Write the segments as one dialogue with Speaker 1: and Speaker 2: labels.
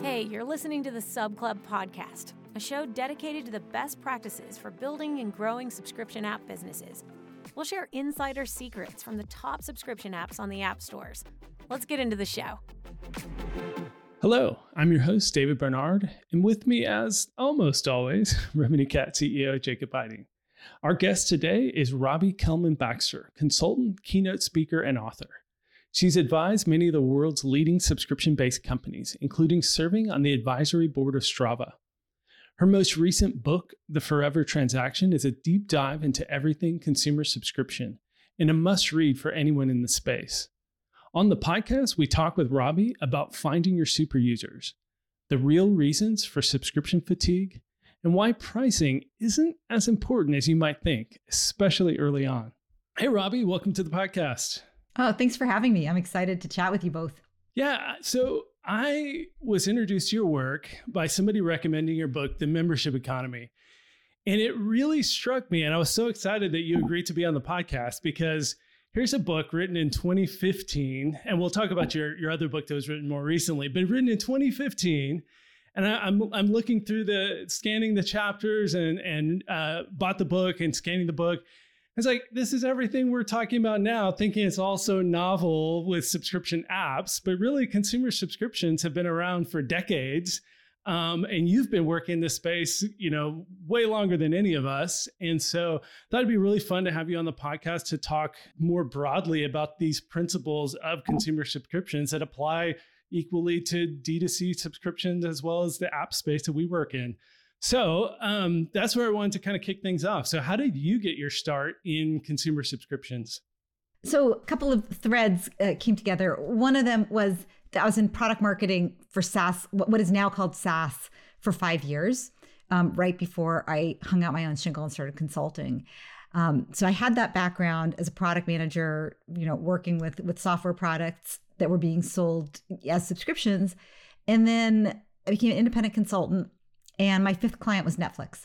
Speaker 1: Hey, you're listening to the Sub Club podcast, a show dedicated to the best practices for building and growing subscription app businesses. We'll share insider secrets from the top subscription apps on the app stores. Let's get into the show.
Speaker 2: Hello, I'm your host, David Barnard, and with me, as almost always, RevenueCat CEO Jacob Eiding. Our guest today is Robbie Kellman Baxter, consultant, keynote speaker, and author. She's advised many of the world's leading subscription based companies, including serving on the advisory board of Strava. Her most recent book, The Forever Transaction, is a deep dive into everything consumer subscription and a must read for anyone in the space. On the podcast, we talk with Robbie about finding your super users, the real reasons for subscription fatigue, and why pricing isn't as important as you might think, especially early on. Hey, Robbie, welcome to the podcast.
Speaker 3: Oh, thanks for having me. I'm excited to chat with you both.
Speaker 2: Yeah. So I was introduced to your work by somebody recommending your book, The Membership Economy. And it really struck me. And I was so excited that you agreed to be on the podcast because here's a book written in 2015. And we'll talk about your, your other book that was written more recently, but written in 2015 and I, am I'm, I'm looking through the scanning the chapters and and uh, bought the book and scanning the book. It's like this is everything we're talking about now, thinking it's also novel with subscription apps, but really consumer subscriptions have been around for decades. Um, and you've been working in this space, you know, way longer than any of us. And so that'd be really fun to have you on the podcast to talk more broadly about these principles of consumer subscriptions that apply equally to D2C subscriptions as well as the app space that we work in. So um, that's where I wanted to kind of kick things off. So, how did you get your start in consumer subscriptions?
Speaker 3: So, a couple of threads uh, came together. One of them was that I was in product marketing for SaaS, what is now called SaaS, for five years, um, right before I hung out my own shingle and started consulting. Um, so I had that background as a product manager, you know, working with with software products that were being sold as subscriptions. And then I became an independent consultant, and my fifth client was Netflix.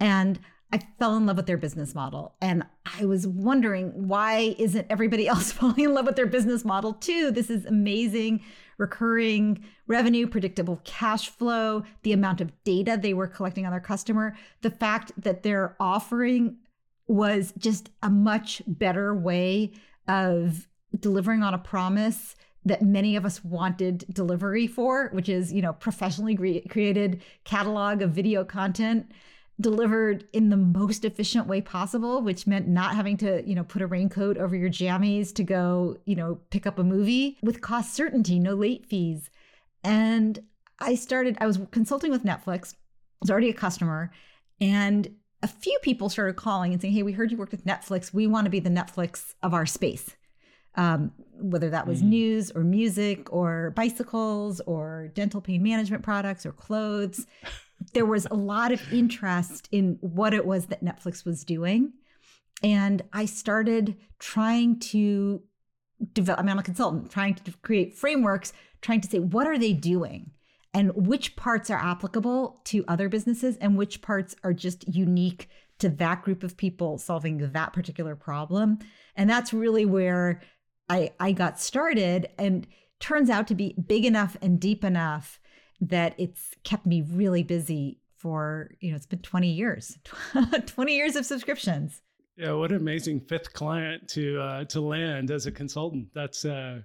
Speaker 3: And I fell in love with their business model. And I was wondering why isn't everybody else falling in love with their business model too? This is amazing recurring revenue, predictable cash flow, the amount of data they were collecting on their customer, the fact that their offering was just a much better way of delivering on a promise that many of us wanted delivery for, which is, you know, professionally cre- created catalog of video content delivered in the most efficient way possible, which meant not having to, you know, put a raincoat over your jammies to go, you know, pick up a movie with cost certainty, no late fees. And I started, I was consulting with Netflix, I was already a customer, and a few people started calling and saying, Hey, we heard you worked with Netflix. We want to be the Netflix of our space um, whether that was mm. news or music or bicycles or dental pain management products or clothes. there was a lot of interest in what it was that Netflix was doing. And I started trying to develop, I mean, I'm a consultant, trying to create frameworks, trying to say, what are they doing? And which parts are applicable to other businesses and which parts are just unique to that group of people solving that particular problem. And that's really where I, I got started and turns out to be big enough and deep enough that it's kept me really busy for, you know, it's been 20 years, 20 years of subscriptions.
Speaker 2: Yeah, what an amazing fifth client to uh, to land as a consultant. That's uh,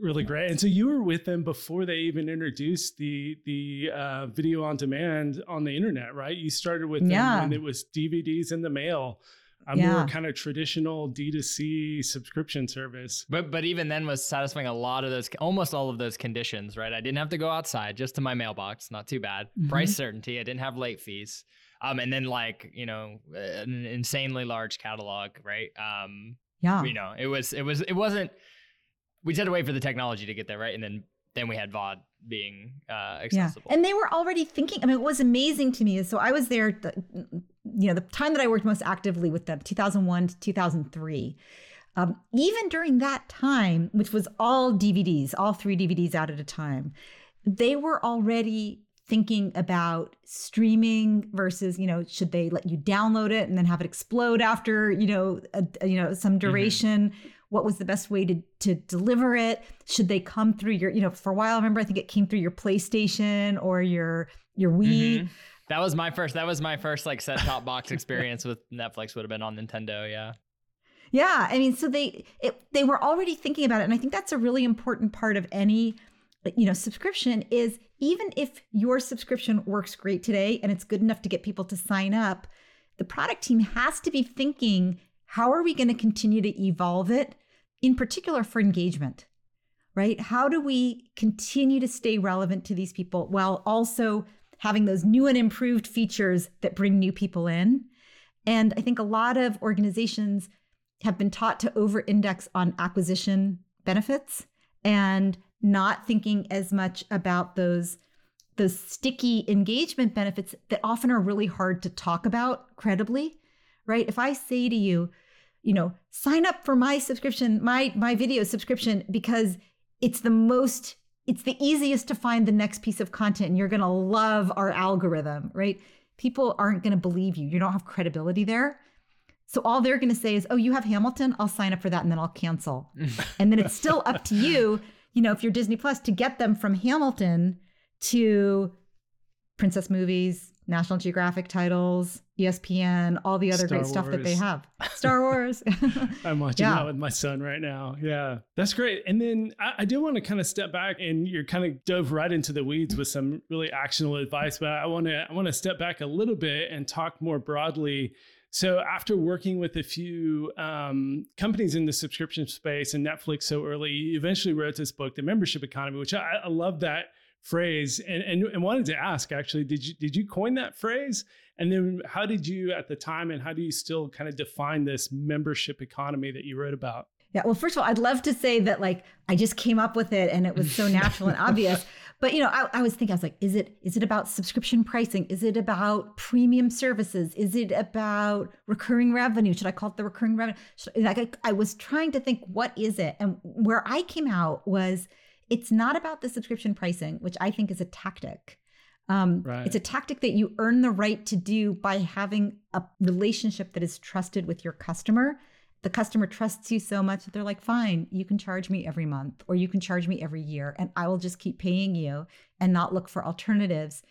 Speaker 2: really great. And so you were with them before they even introduced the the uh, video on demand on the internet, right? You started with them yeah. when it was DVDs in the mail a yeah. more kind of traditional D2C subscription service.
Speaker 4: But but even then was satisfying a lot of those almost all of those conditions, right? I didn't have to go outside, just to my mailbox, not too bad. Mm-hmm. Price certainty, I didn't have late fees. Um and then like, you know, an insanely large catalog, right? Um yeah. You know, it was it was it wasn't we just had to wait for the technology to get there, right? And then then we had VOD being uh, accessible.
Speaker 3: Yeah. And they were already thinking, I mean, it was amazing to me. So I was there, the, you know, the time that I worked most actively with them, 2001 to 2003. Um, even during that time, which was all DVDs, all three DVDs out at a time, they were already thinking about streaming versus you know should they let you download it and then have it explode after you know a, you know some mm-hmm. duration mm-hmm what was the best way to to deliver it should they come through your you know for a while I remember I think it came through your PlayStation or your your Wii
Speaker 4: Mhm. That was my first. That was my first like set top box experience with Netflix. Would have been on Nintendo. Yeah.
Speaker 3: Yeah, I mean, so they it, they were already thinking about it, and I think that's a really important part of any, you know, subscription is even if your subscription works great today and it's good enough to get people to sign up, the product team has to be thinking, how are we going to continue to evolve it, in particular for engagement, right? How do we continue to stay relevant to these people while also having those new and improved features that bring new people in? And I think a lot of organizations have been taught to over index on acquisition benefits and not thinking as much about those those sticky engagement benefits that often are really hard to talk about credibly right if i say to you you know sign up for my subscription my my video subscription because it's the most it's the easiest to find the next piece of content and you're going to love our algorithm right people aren't going to believe you you don't have credibility there so all they're going to say is, "Oh, you have Hamilton. I'll sign up for that, and then I'll cancel." and then it's still up to you, you know, if you're Disney Plus, to get them from Hamilton to princess movies, National Geographic titles, ESPN, all the other
Speaker 2: Star
Speaker 3: great stuff that they have. Star Wars.
Speaker 2: I'm watching
Speaker 3: Yeah.
Speaker 2: that with my son right now. Yeah, that's great. And then I, I do want to kind of step back, and you're kind of dove right into the weeds with some really actionable advice. But I want to I want to step back a little bit and talk more broadly. So after working with a few um, companies in the subscription space and Netflix so early, you eventually wrote this book, The Membership Economy, which I, I love that phrase and, and and wanted to ask actually did you did you coin that phrase and then how did you at the time and how do you still kind of define this membership economy that you wrote about
Speaker 3: Yeah, well, first of all, I'd love to say that like I just came up with it and it was so natural and obvious. But you know, I, I was thinking, I was like, is it is it about subscription pricing? Is it about premium services? Is it about recurring revenue? Should I call it the recurring revenue? Should, like I, I was trying to think, what is it? And where I came out was, it's not about the subscription pricing, which I think is a tactic. Um,
Speaker 2: Right.
Speaker 3: It's a tactic that you earn the right to do by having a relationship that is trusted with your customer the customer trusts you so much that they're like, fine, you can charge me every month or you can charge me every year and I will just keep paying you and not look for alternatives.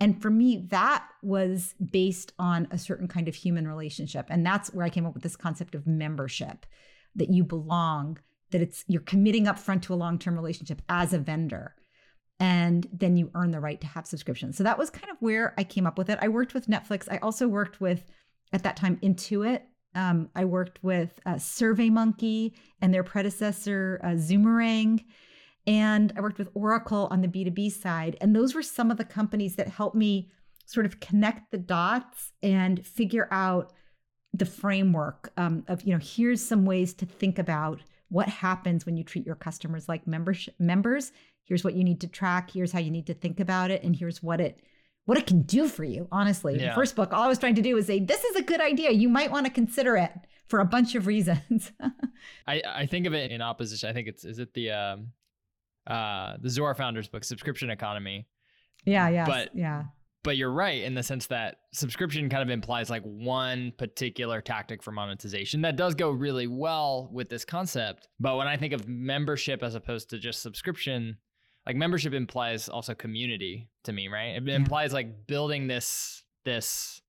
Speaker 3: And for me, that was based on a certain kind of human relationship. And that's where I came up with this concept of membership that you belong, that it's you're committing up front to a long-term relationship as a vendor. And then you earn the right to have subscriptions. So that was kind of where I came up with it. I worked with Netflix. I also worked with, at that time, Intuit. Um, I worked with uh, SurveyMonkey and their predecessor, uh, Zoomerang. And I worked with Oracle on the B2B side. And those were some of the companies that helped me sort of connect the dots and figure out the framework um, of, you know, here's some ways to think about what happens when you treat your customers like membership members. Here's what you need to track. Here's how you need to think about it. And here's what it what it can do for you, honestly.
Speaker 4: Yeah.
Speaker 3: The first book, all I was trying to do was say, this is a good idea. You might want to consider it for a bunch of reasons.
Speaker 4: I, I think of it in opposition. I think it's is it the um uh the Zuora founders book, Subscription Economy.
Speaker 3: yeah, yeah.
Speaker 4: But-
Speaker 3: yeah.
Speaker 4: But you're right in the sense that subscription kind of implies like one particular tactic for monetization that does go really well with this concept. But when I think of membership as opposed to just subscription, like membership implies also community to me, right? It
Speaker 3: Yeah.
Speaker 4: implies like building this this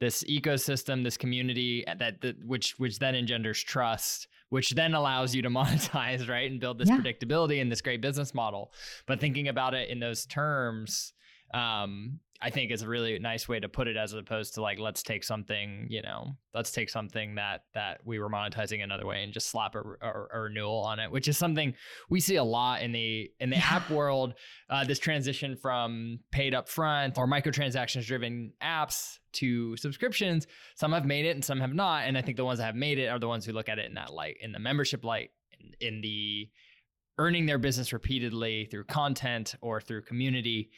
Speaker 4: this ecosystem, this community that, that which which then engenders trust, which then allows you to monetize, right, and build this
Speaker 3: Yeah.
Speaker 4: predictability and this great business model. But thinking about it in those terms, um, I think is a really nice way to put it, as opposed to like let's take something, you know, let's take something that that we were monetizing another way and just slap a, a, a renewal on it, which is something we see a lot in the in the app world. Uh, this transition from paid up front or microtransactions driven apps to subscriptions. Some have made it and some have not. And I think the ones that have made it are the ones who look at it in that light, in the membership light, in, in the earning their business repeatedly through content or through community.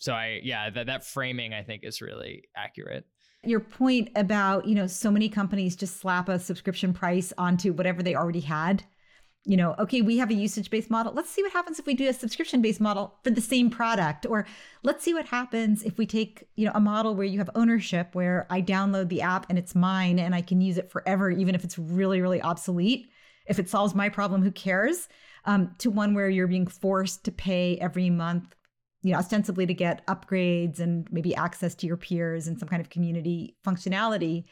Speaker 4: So I, yeah, that, that framing I think is really accurate.
Speaker 3: Your point about, you know, so many companies just slap a subscription price onto whatever they already had. You know, okay, we have a usage based model. Let's see what happens if we do a subscription based model for the same product. Or let's see what happens if we take, you know, a model where you have ownership, where I download the app and it's mine and I can use it forever, even if it's really, really obsolete. if it solves my problem, who cares? Um, to one where you're being forced to pay every month, you know, ostensibly to get upgrades and maybe access to your peers and some kind of community functionality.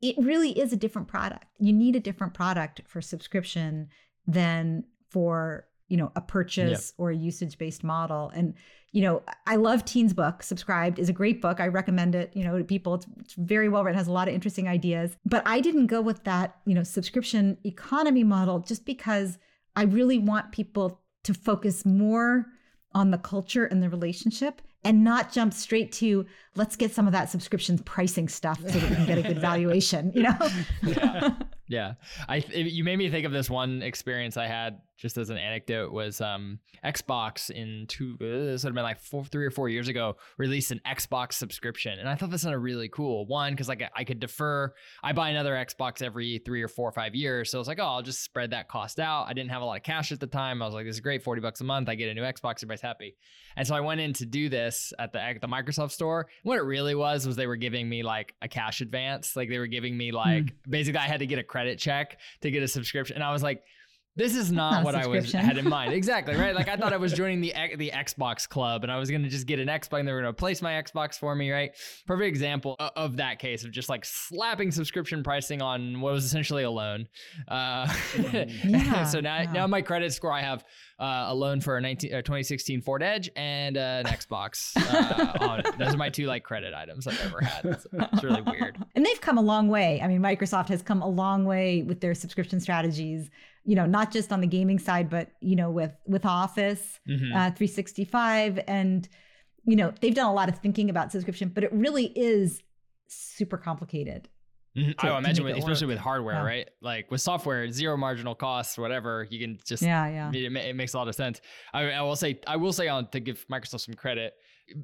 Speaker 3: It really is a different product. You need a different product for subscription than for you know a purchase or a usage based model. And you know i love Tien's book. Subscribed is a great book. I recommend it you know to people. It's, it's, very well written has a lot of interesting ideas. But i didn't go with that you know subscription economy model just because i really want people to focus more on the culture and the relationship and not jump straight to let's get some of that subscription pricing stuff so that we can get a good valuation you know
Speaker 4: yeah. yeah i you made me think of this one experience i had just as an anecdote was um, xbox in two this would have been like four, three or four years ago released an xbox subscription. And i thought this was really cool. One because like i could defer. I buy another xbox every three or four or five years. So i was like oh i'll just spread that cost out. I didn't have a lot of cash at the time. I was like this is great 40 bucks a month. I get a new xbox. Everybody's happy. And so i went in to do this at the, at the microsoft store. What it really was was they were giving me like a cash advance. Like they were giving me like mm. basically i had to get a credit check to get a subscription. And i was like this is not, not what I was had in mind. Exactly, right? Like I thought I was joining the the Xbox club and I was going to just get an Xbox and they were going to place my Xbox for me, right? Perfect example of that case of just like slapping subscription pricing on what was essentially a loan. Uh, mm. yeah, so now yeah. now my credit score I have uh, a loan for a 19, uh, 2016 Ford Edge and uh, an Xbox. Uh, Those are my two like credit items I've ever had. It's, it's really weird.
Speaker 3: And they've come a long way. I mean, Microsoft has come a long way with their subscription strategies you know not just on the gaming side but you know with with office mm-hmm. uh, 365 and you know they've done a lot of thinking about subscription but it really is super complicated
Speaker 4: mm-hmm. to, I imagine, with, especially with hardware, yeah. right? Like with software, zero marginal costs, whatever. You can just
Speaker 3: yeah, yeah.
Speaker 4: It, it makes a lot of sense. I, I, will say, I will say, on to give Microsoft some credit.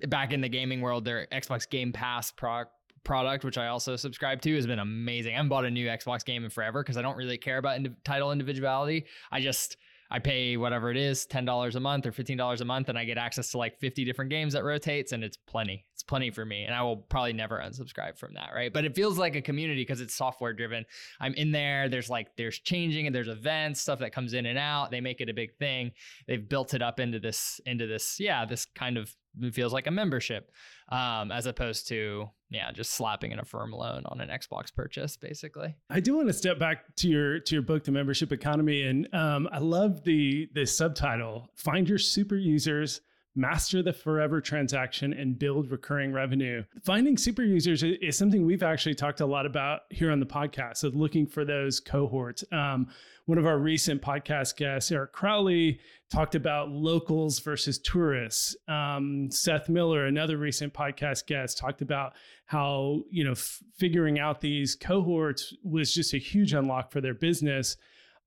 Speaker 4: Back in the gaming world, their Xbox Game Pass pro- product, which I also subscribe to, has been amazing. I haven't bought a new Xbox game in forever because I don't really care about ind- title individuality. I just I pay whatever it is, ten dollars a month or fifteen dollars a month, and I get access to like fifty different games that rotates, and it's plenty. It's plenty for me, and I will probably never unsubscribe from that, right? But it feels like a community because it's software driven. I'm in there. There's like there's changing and there's events, stuff that comes in and out. They make it a big thing. They've built it up into this into this yeah this kind of feels like a membership um, as opposed to yeah just slapping in a firm loan on an xbox purchase basically.
Speaker 2: I do want to step back to your to your book the membership economy and um, i love the the subtitle find your super users master the forever transaction and build recurring revenue. Finding super users is something we've actually talked a lot about here on the podcast. So looking for those cohorts. Um, one of our recent podcast guests, Eric Crowley, talked about locals versus tourists. Um, Seth Miller, another recent podcast guest, talked about how you know f- figuring out these cohorts was just a huge unlock for their business.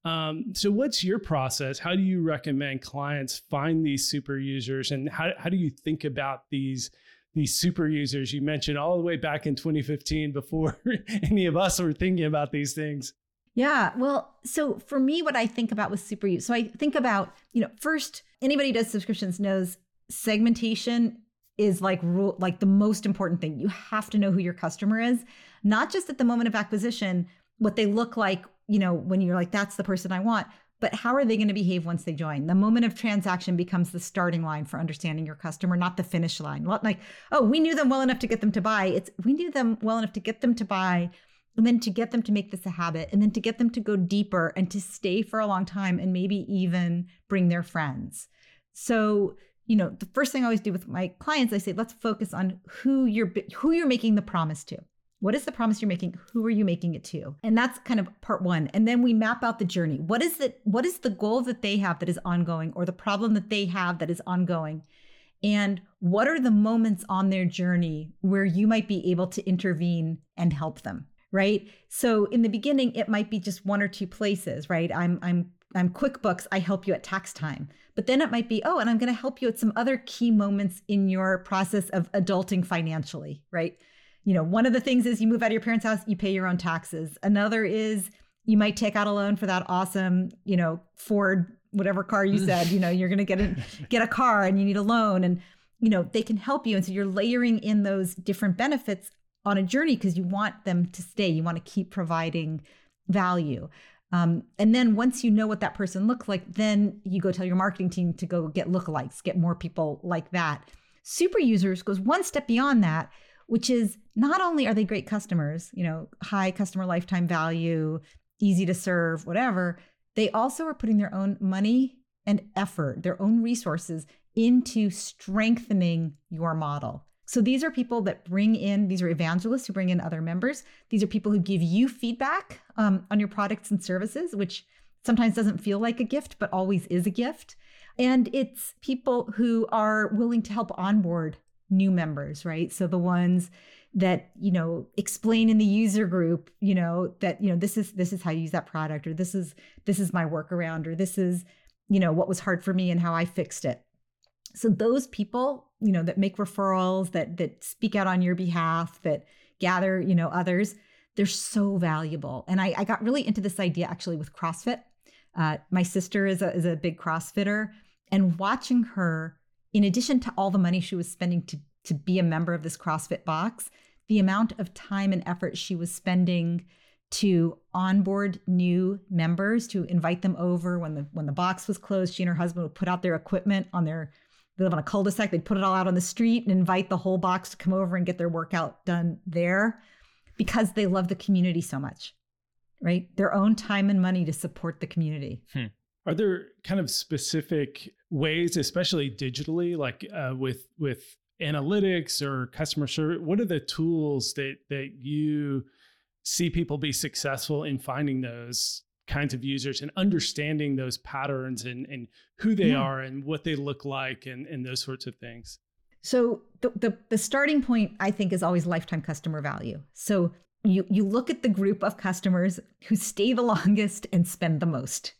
Speaker 2: Um, so, what's your process? How do you recommend clients find these super users, and how how do you think about these? these super users you mentioned all the way back in 2015 before any of us were thinking about these things
Speaker 3: yeah. Well, so for me, what I think about with super use, so I think about, you know, first, anybody does subscriptions knows segmentation is like rule like the most important thing. You have to know who your customer is, not just at the moment of acquisition, what they look like, you know, when you're like, that's the person I want, but how are they going to behave once they join? The moment of transaction becomes the starting line for understanding your customer, not the finish line. Like, oh, we knew them well enough to get them to buy. It's we knew them well enough to get them to buy and then to get them to make this a habit and then to get them to go deeper and to stay for a long time and maybe even bring their friends so you know the first thing i always do with my clients i say let's focus on who you're who you're making the promise to what is the promise you're making who are you making it to and that's kind of part one and then we map out the journey what is the what is the goal that they have that is ongoing or the problem that they have that is ongoing and what are the moments on their journey where you might be able to intervene and help them right? So in the beginning, it might be just one or two places, right? I'm I'm I'm QuickBooks, I help you at tax time. But then it might be, oh, and I'm going to help you at some other key moments in your process of adulting financially, right? You know, one of the things is you move out of your parents' house, you pay your own taxes. Another is you might take out a loan for that awesome, you know, Ford whatever car you said, you know, you're going to get a get a car and you need a loan and you know, they can help you and so you're layering in those different benefits on a journey because you want them to stay. You want to keep providing value. Um, and then once you know what that person looks like, then you go tell your marketing team to go get lookalikes, get more people like that. Super users goes one step beyond that, which is not only are they great customers, you know, high customer lifetime value, easy to serve, whatever, they also are putting their own money and effort, their own resources into strengthening your model. So these are people that bring in, these are evangelists who bring in other members. These are people who give you feedback um, on your products and services, which sometimes doesn't feel like a gift, but always is a gift. And it's people who are willing to help onboard new members, right? So the ones that you know explain in the user group you know that you know this is this is how you use that product or this is this is my workaround or this is you know what was hard for me and how i fixed it. So those people you know that make referrals that that speak out on your behalf that gather you know others they're so valuable. And i, I got really into this idea actually with crossfit. Uh, my sister is a, is a big crossfitter and watching her in addition to all the money she was spending to to be a member of this crossfit box the amount of time and effort she was spending to onboard new members to invite them over when the when the box was closed she and her husband would put out their equipment on their they live on a cul-de-sac they'd put it all out on the street and invite the whole box to come over and get their workout done there because they love the community so much right their own time and money to support the community
Speaker 2: hmm. Are there kind of specific ways especially digitally like uh, with with analytics or customer service what are the tools that that you see people be successful in finding those kinds of users and understanding those patterns and, and who they yeah. are and what they look like and, and those sorts of things.
Speaker 3: So the, the, the starting point I think is always lifetime customer value. So you you look at the group of customers who stay the longest and spend the most,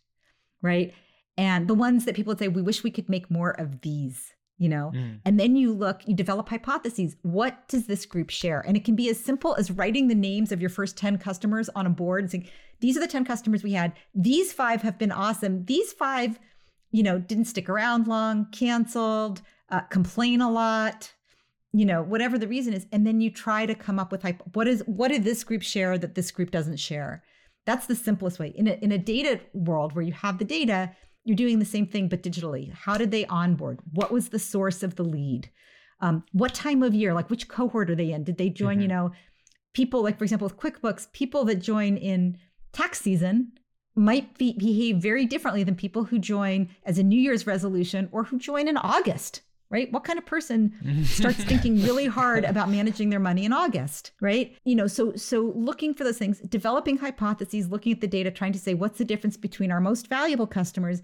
Speaker 3: right? And the ones that people would say we wish we could make more of these you know? Mm. and then you look you develop hypotheses. What does this group share? And it can be as simple as writing the names of your first 10 customers on a board and saying these are the 10 customers we had. These five have been awesome. These five you know didn't stick around long canceled uh, complain a lot you know whatever the reason is. And then you try to come up with what is what did this group share that this group doesn't share that's the simplest way. In a, in a data world where you have the data you're doing the same thing but digitally. How did they onboard? What was the source of the lead? Um, what time of year? Like which cohort are they in? Did they join mm-hmm. you know people like for example with quickbooks people that join in tax season might be, behave very differently than people who join as a new year's resolution or who join in august right? What kind of person starts thinking really hard about managing their money in August, right? You know, so so looking for those things, developing hypotheses, looking at the data, trying to say what's the difference between our most valuable customers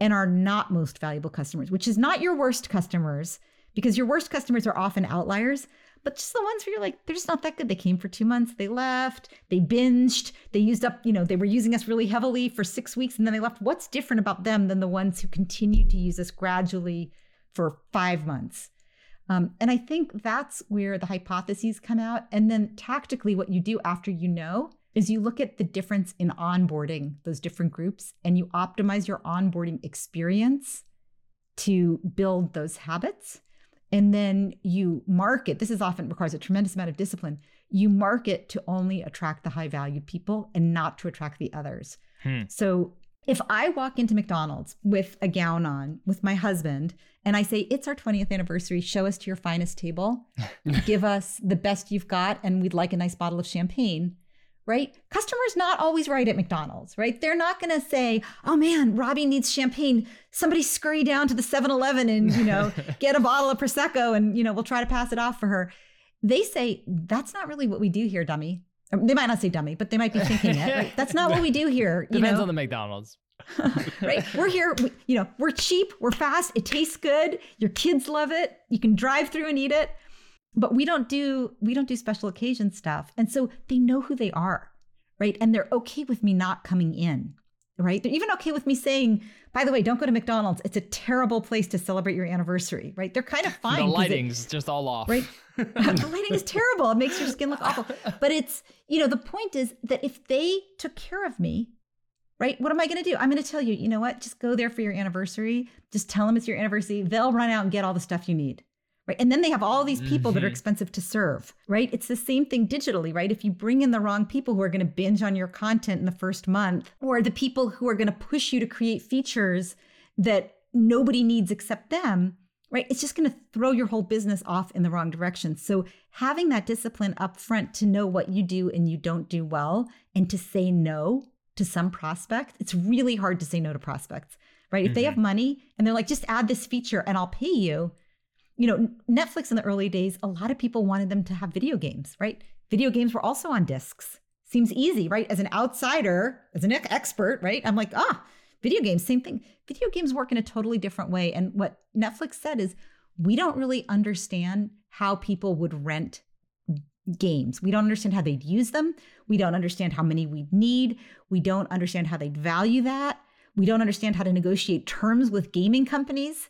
Speaker 3: and our not most valuable customers, which is not your worst customers because your worst customers are often outliers, but just the ones where you're like, they're just not that good. They came for two months, they left, they binged, they used up, you know, they were using us really heavily for six weeks and then they left. What's different about them than the ones who continued to use us gradually? For five months. Um, and I think that's where the hypotheses come out. And then tactically, what you do after you know is you look at the difference in onboarding those different groups and you optimize your onboarding experience to build those habits. And then you market, this is often requires a tremendous amount of discipline. You market to only attract the high valued people and not to attract the others. Hmm. So if I walk into McDonald's with a gown on with my husband and I say, It's our 20th anniversary, show us to your finest table, give us the best you've got, and we'd like a nice bottle of champagne, right? Customers not always right at McDonald's, right? They're not going to say, "Oh man, Robbie needs champagne. Somebody scurry down to the 7-Eleven and, you know, get a bottle of prosecco and, you know, we'll try to pass it off for her." They say, "That's not really what we do here, dummy." Um, they might not say dummy, but they might be thinking it. Right? That's not what we do here.
Speaker 4: Depends
Speaker 3: know?
Speaker 4: on the McDonald's.
Speaker 3: right? We're here, we, you know, we're cheap, we're fast, it tastes good, your kids love it, you can drive through and eat it. But we don't do we don't do special occasion stuff. And so they know who they are, right? And they're okay with me not coming in, right? They're even okay with me saying, by the way, don't go to McDonald's. It's a terrible place to celebrate your anniversary, right? They're kind of fine.
Speaker 4: The lighting's it, just all off.
Speaker 3: Right? Uh, the lighting is terrible. It makes your skin look awful. But it's, you know, the point is that if they took care of me, right? What am I going to do? I'm going to tell you, you know what? Just go there for your anniversary. Just tell them it's your anniversary. They'll run out and get all the stuff you need, right? And then they have all these people that are
Speaker 4: Mhm.
Speaker 3: expensive to serve, right? It's the same thing digitally, right? If you bring in the wrong people who are going to binge on your content in the first month, or the people who are going to push you to create features that nobody needs except them, right? It's just going to throw your whole business off in the wrong direction. So having that discipline up front to know what you do and you don't do well and to say no to some prospect, it's really hard to say no to prospects, right? If they have money and they're like, just add this feature and I'll pay you. You know, Netflix in the early days, a lot of people wanted them to have video games, right? Video games were also on discs. Seems easy, right? As an outsider, as an expert, right? I'm like, ah, video games, same thing. Video games work in a totally different way. And what Netflix said is, we don't really understand how people would rent games. We don't understand how they'd use them. We don't understand how many we'd need. We don't understand how they'd value that. We don't understand how to negotiate terms with gaming companies.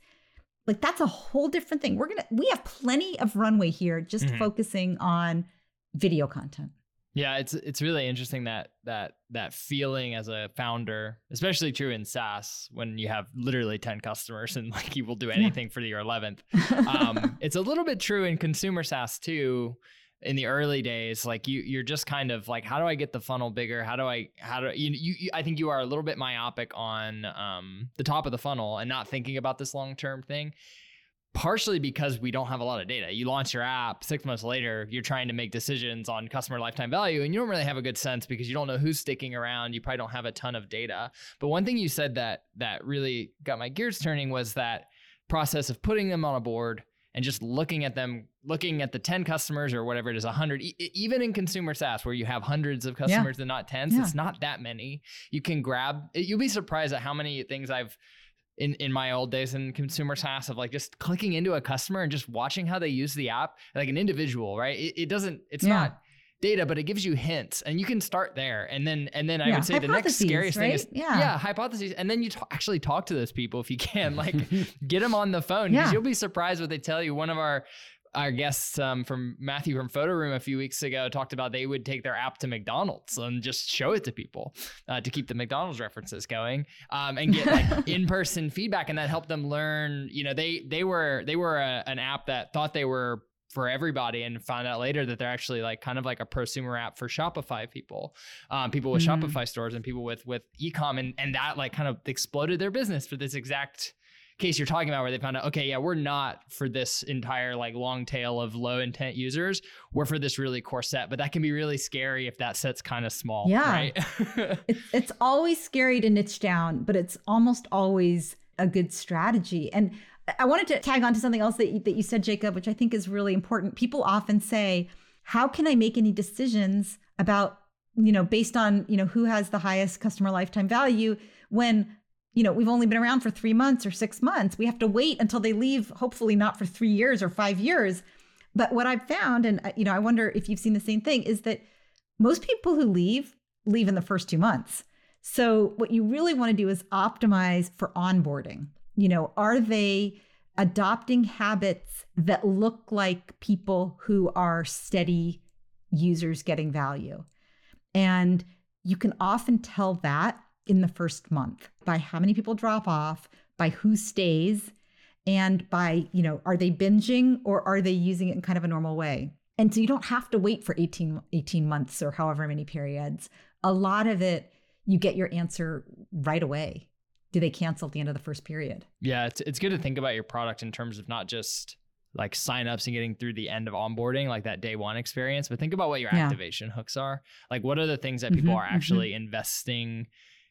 Speaker 3: Like that's a whole different thing. We're going to we have plenty of runway here just
Speaker 4: Mhm.
Speaker 3: focusing on video content.
Speaker 4: Yeah, it's it's really interesting that that that feeling as a founder, especially true in SaaS when you have literally 10 customers and like you will do anything for your 11th. Um, it's a little bit true in consumer SaaS too. In the early days, like you, you're just kind of like, how do I get the funnel bigger? How do I, how do you, you, you I think you are a little bit myopic on um, the top of the funnel and not thinking about this long term thing partially because we don't have a lot of data. You launch your app, six months later, you're trying to make decisions on customer lifetime value, and you don't really have a good sense because you don't know who's sticking around. You probably don't have a ton of data. But one thing you said that that really got my gears turning was that process of putting them on a board and just looking at them, looking at the 10 customers or whatever it is, 100, e- even in consumer SaaS where you have hundreds of customers and not tens,
Speaker 3: Yeah.
Speaker 4: it's not that many. You can grab, you'll be surprised at how many things I've in, in my old days in consumer SaaS of like just clicking into a customer and just watching how they use the app like an individual, right? It, it doesn't, it's
Speaker 3: Yeah.
Speaker 4: not data, but it gives you hints and you can start there. And then, and then I would say the next scariest thing is.
Speaker 3: Yeah.
Speaker 4: yeah, hypotheses. And then you ta- actually talk to those people if you can, like get them on the phone because
Speaker 3: Yeah.
Speaker 4: you'll be surprised what they tell you. One of our, our guests um, from Matthew from Photoroom a few weeks ago talked about they would take their app to McDonald's and just show it to people uh, to keep the McDonald's references going um, and get like in-person feedback, and that helped them learn. You know, they they were they were a, an app that thought they were for everybody and found out later that they're actually like kind of like a prosumer app for Shopify people, um, people with
Speaker 3: Mm.
Speaker 4: Shopify stores and people with with ecom, and and that like kind of exploded their business for this exact case you're talking about where they found out okay yeah we're not for this entire like long tail of low intent users we're for this really core set but that can be really scary if that set's kind of small
Speaker 3: Yeah.
Speaker 4: right
Speaker 3: it's it's always scary to niche down, but it's almost always a good strategy. And I wanted to tag on to something else that you, that you said, Jacob, which I think is really important. People often say, "How can I make any decisions about you know based on you know who has the highest customer lifetime value when you know we've only been around for three months or six months? We have to wait until they leave. Hopefully, not for three years or five years." But what I've found, and uh, you know, I wonder if you've seen the same thing, is that most people who leave leave in the first two months. So what you really want to do is optimize for onboarding. You know, are they adopting habits that look like people who are steady users getting value? And you can often tell that in the first month by how many people drop off, by who stays, and by, you know, are they binging or are they using it in kind of a normal way? And so you don't have to wait for 18, 18 months or however many periods. A lot of it, you get your answer right away. Do they cancel at the end of the first period?
Speaker 4: Yeah, it's it's good to think about your product in terms of not just like signups and getting through the end of onboarding, like that day one experience, but think about what your
Speaker 3: Yeah.
Speaker 4: activation hooks are. Like, what are the things that people
Speaker 3: Mhm,
Speaker 4: are actually investing?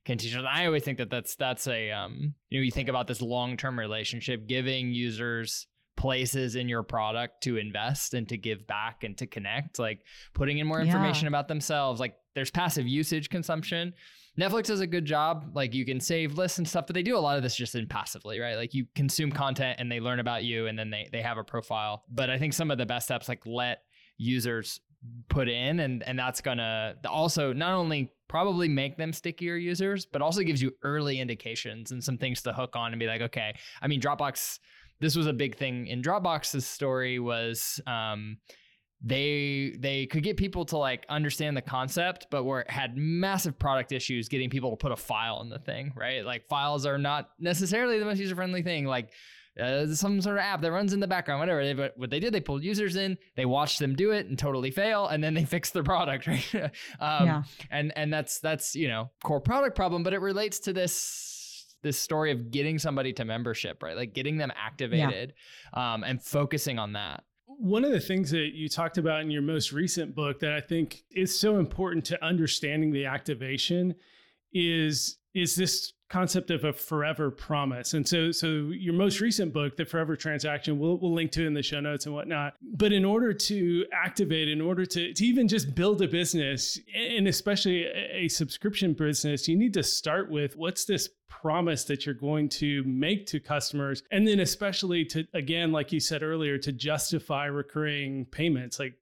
Speaker 4: I always think that that's that's a um, you know, you think about this long term relationship, giving users places in your product to invest and to give back and to connect, like putting in more
Speaker 3: Yeah.
Speaker 4: information about themselves. Like, there's passive usage consumption. Netflix does a good job. Like you can save lists and stuff, but they do a lot of this just in passively, right? Like you consume content and they learn about you and then they they have a profile. But I think some of the best apps like let users put in and and that's gonna also not only probably make them stickier users, but also gives you early indications and some things to hook on and be like, okay, I mean Dropbox, this was a big thing in Dropbox's story was um they they could get people to like understand the concept but were had massive product issues getting people to put a file in the thing right? Like files are not necessarily the most user friendly thing. Like uh, some sort of app that runs in the background, whatever. They, but what they did, they pulled users in, they watched them do it and totally fail, and then they fixed their product, right? um, yeah. And and that's that's you know core product problem, but it relates to this this story of getting somebody to membership, right? Like getting them activated, yeah. um, and focusing on that.
Speaker 2: One of the things that you talked about in your most recent book that I think is so important to understanding the activation is is this concept of a forever promise. And so, so your most recent book, The Forever Transaction, we'll, we'll link to in the show notes and whatnot. But in order to activate, in order to, to even just build a business, and especially a, a subscription business, you need to start with what's this promise that you're going to make to customers. And then, especially to, again, like you said earlier, to justify recurring payments. Like,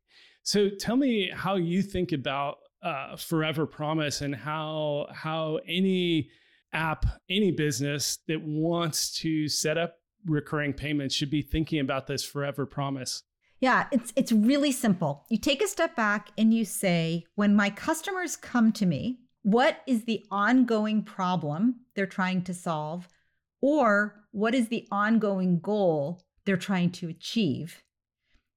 Speaker 2: so tell me how you think about uh, forever promise and how how any app, any business that wants to set up recurring payments should be thinking about this forever promise.
Speaker 3: Yeah, it's it's really simple. You take a step back and you say, when my customers come to me, what is the ongoing problem they're trying to solve or what is the ongoing goal they're trying to achieve?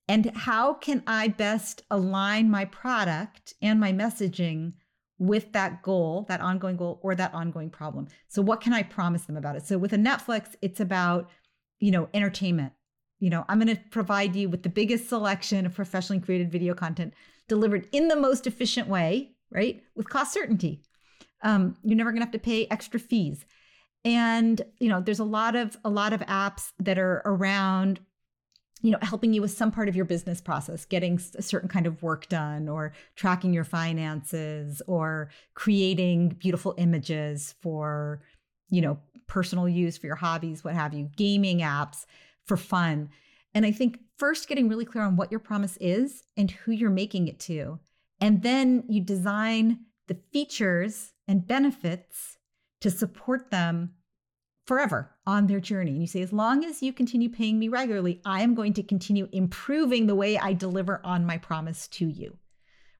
Speaker 3: And how can I best align my product and my messaging with that goal, that ongoing goal or that ongoing problem. So what can I promise them about it? So with a Netflix, it's about, you know, entertainment. You know, I'm going to provide you with the biggest selection of professionally created video content delivered in the most efficient way, right? With cost certainty. Um, you're never going to have to pay extra fees. And, you know, there's a lot of a lot of apps that are around you know helping you with some part of your business process getting a certain kind of work done or tracking your finances or creating beautiful images for you know personal use for your hobbies what have you gaming apps for fun. And i think first getting really clear on what your promise is and who you're making it to. And then you design the features and benefits to support them forever on their journey. And you say, as long as you continue paying me regularly, I am going to continue improving the way I deliver on my promise to you.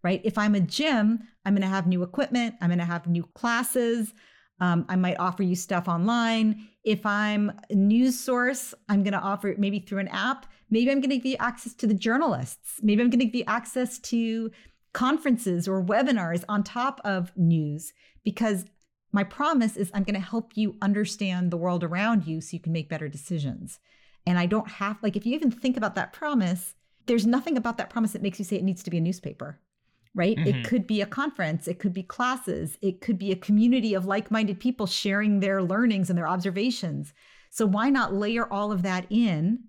Speaker 3: Right? If I'm a gym, I'm going to have new equipment, I'm going to have new classes. Um, I might offer you stuff online. If I'm a news source, I'm going to offer it maybe through an app. Maybe I'm going to give you access to the journalists. Maybe I'm going to give you access to conferences or webinars on top of news because my promise is I'm going to help you understand the world around you so you can make better decisions. And I don't have, like, if you even think about that promise, there's nothing about that promise that makes you say it needs to be a newspaper, right? Mm-hmm. It could be a conference, it could be classes, it could be a community of like minded people sharing their learnings and their observations. So why not layer all of that in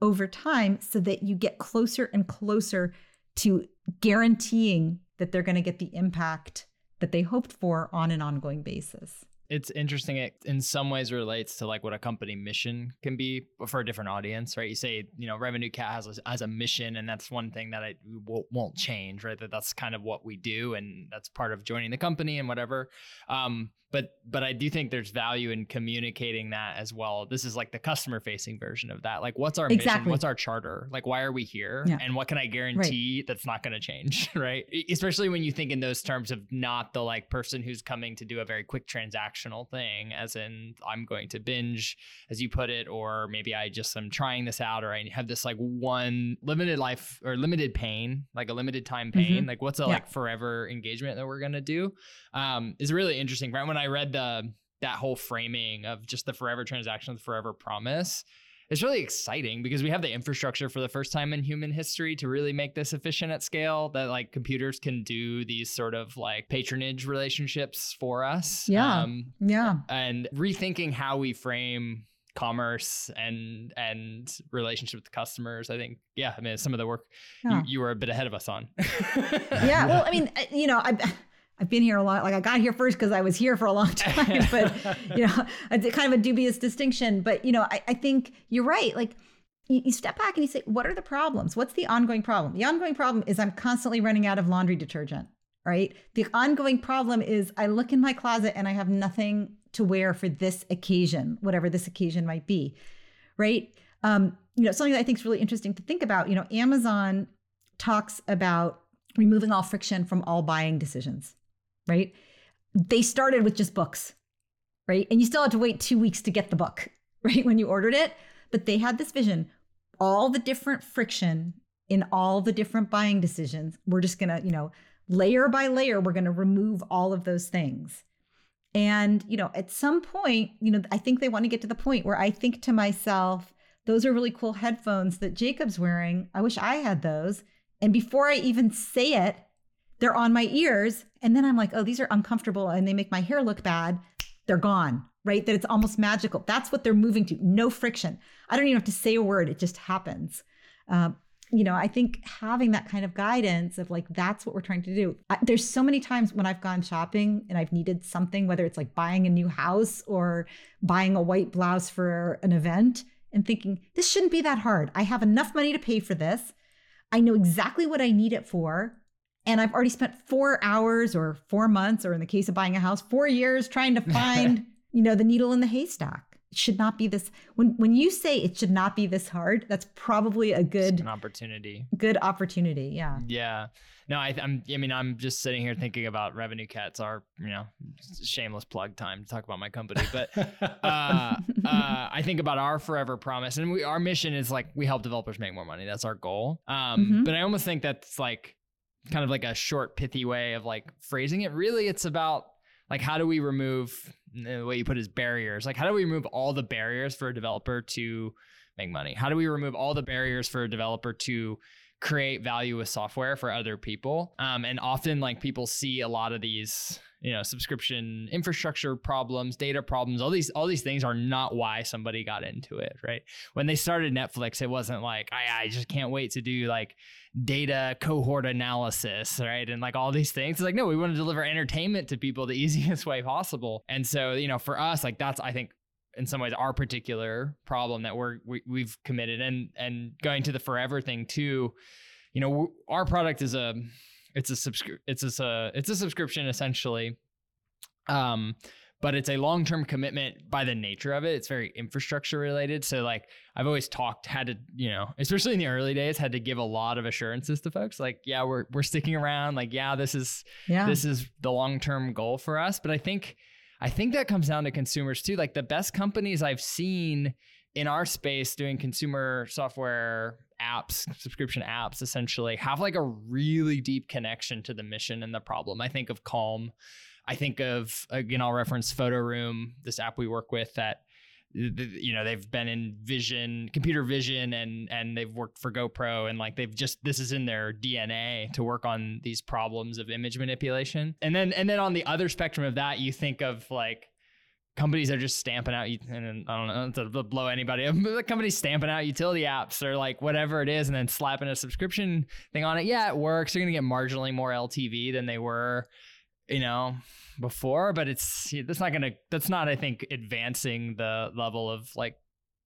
Speaker 3: over time so that you get closer and closer to guaranteeing that they're going to get the impact that they hoped for on an ongoing basis.
Speaker 4: It's interesting. It in some ways relates to like what a company mission can be for a different audience, right? You say, you know, Revenue Cat has a, has a mission, and that's one thing that I won't change, right? That that's kind of what we do, and that's part of joining the company and whatever. Um, but but I do think there's value in communicating that as well. This is like the customer facing version of that. Like what's our exactly. mission? What's our charter? Like why are we here? Yeah. And what can I guarantee right. that's not going to change, right? Especially when you think in those terms of not the like person who's coming to do a very quick transactional thing as in I'm going to binge as you put it or maybe I just am trying this out or I have this like one limited life or limited pain, like a limited time pain. Mm-hmm. Like what's a yeah. like forever engagement that we're to do? Um is really interesting. Right when I read the that whole framing of just the forever transaction, the forever promise, it's really exciting because we have the infrastructure for the first time in human history to really make this efficient at scale that like computers can do these sort of like patronage relationships for us.
Speaker 3: Yeah. Um, yeah.
Speaker 4: And rethinking how we frame commerce and and relationship with customers i think yeah i mean some of the work yeah. you, you were a bit ahead of us on
Speaker 3: yeah well i mean you know i I've been here a lot. Like I got here first because I was here for a long time, but you know, it's kind of a dubious distinction. But you know, I, I think you're right. Like you, you, step back and you say, what are the problems? What's the ongoing problem? The ongoing problem is I'm constantly running out of laundry detergent. Right. The ongoing problem is I look in my closet and I have nothing to wear for this occasion, whatever this occasion might be. Right. Um, you know, something that I think is really interesting to think about. You know, Amazon talks about removing all friction from all buying decisions right? They started with just books, right? And you still had to wait two weeks to get the book, right? When you ordered it. but they had this vision all the different friction in all the different buying decisions. We're just going to, you know, layer by layer, we're going to remove all of those things. And, you know, at some point, you know, I think they want to get to the point where I think to myself, those are really cool headphones that Jacob's wearing. I wish I had those. And before I even say it, they're on my ears. And then I'm like, oh, these are uncomfortable and they make my hair look bad. They're gone, right? That it's almost magical. That's what they're moving to. No friction. I don't even have to say a word, it just happens. Uh, you know, I think having that kind of guidance of like, that's what we're trying to do. I, there's so many times when I've gone shopping and I've needed something, whether it's like buying a new house or buying a white blouse for an event, and thinking, this shouldn't be that hard. I have enough money to pay for this. I know exactly what I need it for. And I've already spent four hours or four months, or in the case of buying a house, four years trying to find, you know, the needle in the haystack. It should not be this when when you say it should not be this hard that's probably a good
Speaker 4: an opportunity.
Speaker 3: good opportunity yeah.
Speaker 4: Yeah. No I, am i mean i'm just sitting here thinking about RevenueCat's are, you know shameless plug time to talk about my company. But uh, uh, i think about our forever promise and we our mission is like we help developers make more money. That's our goal. Um, mm-hmm. but i almost think that's like kind of like a short pithy way of like phrasing it. Really it's about like how do we remove the way you put is barriers. Like how do we remove all the barriers for a developer to make money? How do we remove all the barriers for a developer to create value with software for other people? Um, and often like people see a lot of these you know subscription infrastructure problems data problems all these all these things are not why somebody got into it right? When they started netflix it wasn't like i, I just can't wait to do like data cohort analysis right? And like all these things. It's like no we want to deliver entertainment to people the easiest way possible. And so you know for us like that's i think in some ways our particular problem that we're we, we have committed. And and going to the forever thing too you know our product is a it's a subscri- it's a it's a subscription essentially. Um, but it's a long-term commitment by the nature of it. It's very infrastructure related. So like I've always talked, had to, you know, especially in the early days, had to give a lot of assurances to folks. Like, yeah, we're we're sticking around. Like, yeah, this is yeah. this is the long-term goal for us. But I think I think that comes down to consumers too. Like the best companies I've seen in our space doing consumer software apps, subscription apps essentially have like a really deep connection to the mission and the problem. I think of Calm. I think of again, I'll reference Photoroom, this app we work with that you know they've been in vision computer vision and and they've worked for gopro and like they've just this is in their dna to work on these problems of image manipulation and then and then on the other spectrum of that you think of like companies are just stamping out and I don't know to blow anybody the company's stamping out utility apps or like whatever it is and then slapping a subscription thing on it. Yeah it works. They're gonna get marginally more LTV than they were you know before but it's that's not gonna that's not I think advancing the level of like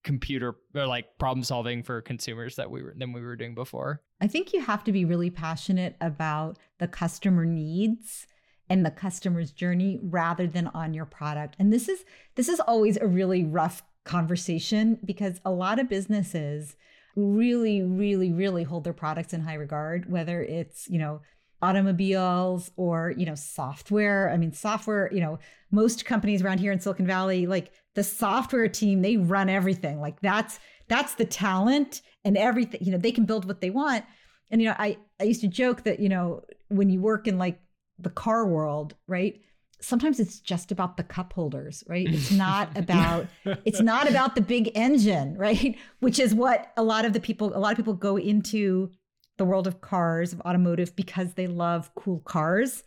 Speaker 4: computer or like problem solving for consumers that we were than we were doing before.
Speaker 3: I think you have to be really passionate about the customer needs and the customer's journey rather than on your product. And this is this is always a really rough conversation because a lot of businesses really really really hold their products in high regard whether it's, you know, automobiles or, you know, software. I mean, software, you know, most companies around here in Silicon Valley like the software team, they run everything. Like that's that's the talent and everything, you know, they can build what they want. And you know, I I used to joke that, you know, when you work in like the car world, right? Sometimes it's just about the cup holders, right? It's not about it's not about the big engine, right? Which is what a lot of the people a lot of people go into the world of cars, of automotive because they love cool cars.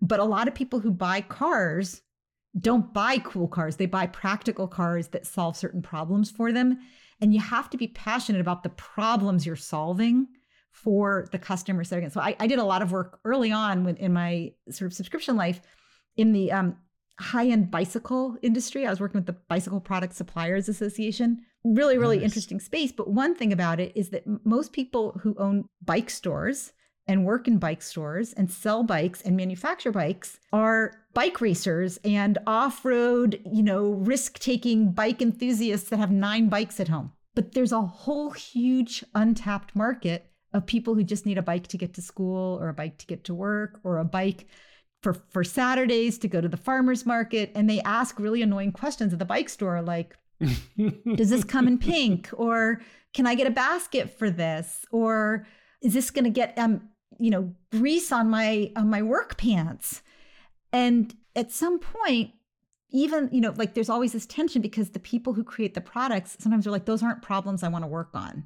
Speaker 3: But a lot of people who buy cars don't buy cool cars. They buy practical cars that solve certain problems for them. And you have to be passionate about the problems you're solving for the customer segment. So I, I did a lot of work early on with, in my sort of subscription life in the um, high-end bicycle industry. I was working with the Bicycle Product Suppliers Association. Really, really nice. interesting space. But one thing about it is that most people who own bike stores and work in bike stores and sell bikes and manufacture bikes are bike racers and off-road, you know, risk-taking bike enthusiasts that have nine bikes at home. But there's a whole huge untapped market of people who just need a bike to get to school or a bike to get to work or a bike for for Saturdays to go to the farmers market and they ask really annoying questions at the bike store like Does this come in pink? Or can I get a basket for this? Or is this going to get um, you know, grease on my on my work pants? And at some point, even, you know, like there's always this tension because the people who create the products sometimes are like, those aren't problems I want to work on.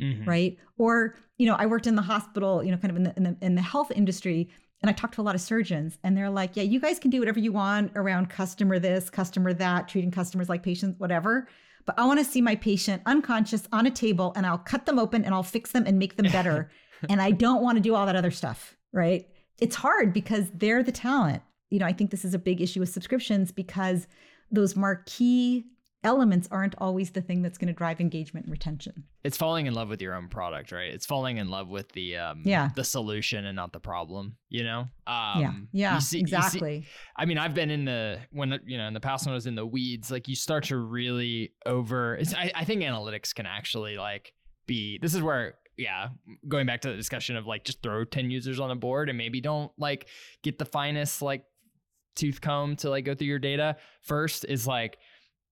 Speaker 3: Mm-hmm. Right. Or, you know, I worked in the hospital, you know, kind of in the, in the in the health industry and I talked to a lot of surgeons, and they're like, yeah, you guys can do whatever you want around customer this, customer that, treating customers like patients, whatever. But I want to see my patient unconscious on a table, and I'll cut them open and I'll fix them and make them better. and I don't want to do all that other stuff, right? It's hard because they're the talent. You know, I think this is a big issue with subscriptions because those marquee elements aren't always the thing that's going to drive engagement and retention.
Speaker 4: It's falling in love with your own product, right? It's falling in love with the um
Speaker 3: yeah.
Speaker 4: the solution and not the problem, you know?
Speaker 3: Um Yeah. Yeah, see, exactly.
Speaker 4: See, I mean, I've been in the when you know, in the past when I was in the weeds, like you start to really over I, I think analytics can actually like be this is where yeah, going back to the discussion of like just throw 10 users on a board and maybe don't like get the finest like tooth comb to like go through your data first is like